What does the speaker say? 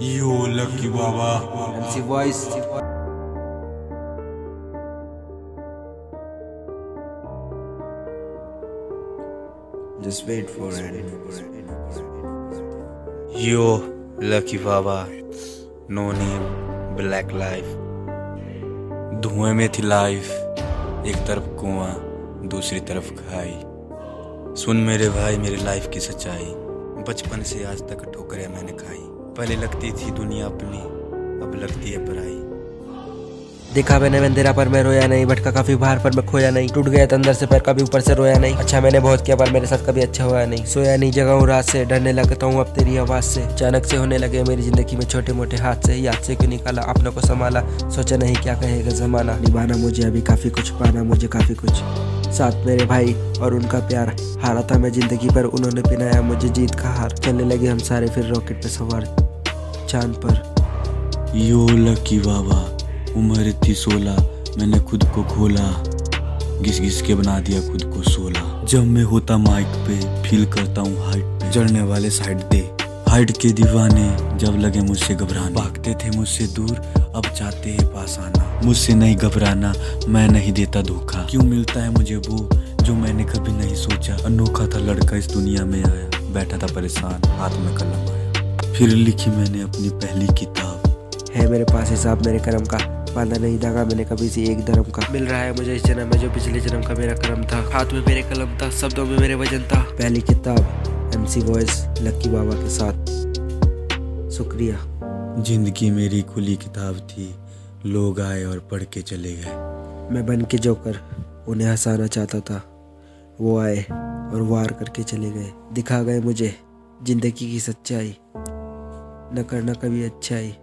Yo, lucky Baba. MC Voice. Just wait for it. Yo, lucky Baba. No name, black life. धुएँ में थी life एक तरफ़ कुआँ दूसरी तरफ़ खाई सुन मेरे भाई मेरी लाइफ की सच्चाई बचपन से आज तक ठोकरें मैंने खाई पहले लगती थी दुनिया अपनी, अब लगती है पराई देखा मैंने मंदिरा पर मैं रोया नहीं, भटका काफ़ी बाहर पर मैं खोया नहीं। टूट गया था अंदर से, पैर कभी ऊपर से रोया नहीं। अच्छा मैंने बहुत किया, पर मेरे साथ कभी अच्छा हुआ नहीं। सोया नहीं, जगह हूँ रात से, डरने लगता हूँ अब तेरी आवाज़ से। अचानक से होने लगे मेरी ज़िंदगी में छोटे मोटे हाथ से, याद से क्यों निकाला, अपनों को संभाला। सोचा नहीं क्या कहेगा जमाना। निभाना मुझे अभी काफ़ी कुछ, पाना मुझे काफ़ी कुछ। साथ मेरे भाई और उनका प्यार। हारा था मैं ज़िंदगी पर उन्होंने पिनाया मुझे जीत का हार। चलने लगे हम सारे फिर रॉकेट पे सवार। चाँद पर। यो लकी बाबा उम्र थी सोलह मैंने खुद को खोला। घिस घिस के बना दिया खुद को सोला जब मैं होता माइक पे फील करता हूँ हाइट पे। चढ़ने वाले साइड दे हाइट के दीवाने जब लगे मुझसे घबराने। भागते थे मुझसे दूर अब चाहते हैं पास आना। मुझसे नहीं घबराना मैं नहीं देता धोखा। क्यों मिलता है मुझे वो जो मैंने कभी नहीं सोचा? अनोखा था लड़का इस दुनिया में आया बैठा था परेशान हाथ में कलम आया। फिर लिखी मैंने अपनी पहली किताब। है मेरे पास हिसाब मेरे कर्म का। बांधा नहीं धागा मैंने कभी से एक धर्म का। मिल रहा है मुझे इस जन्म में जो पिछले जन्म का मेरा कर्म था। हाथ में मेरे कलम था शब्दों में मेरे वज़न था। पहली किताब। एमसी वॉइस लक्की बाबा के साथ। शुक्रिया। ज़िंदगी मेरी खुली किताब थी लोग आए और पढ़ के चले गए। मैं बन के जोकर उन्हें हंसाना चाहता था। वो आए और वार करके चले गए। दिखा गए मुझे ज़िंदगी की सच्चाई। न करना कभी अच्छाई।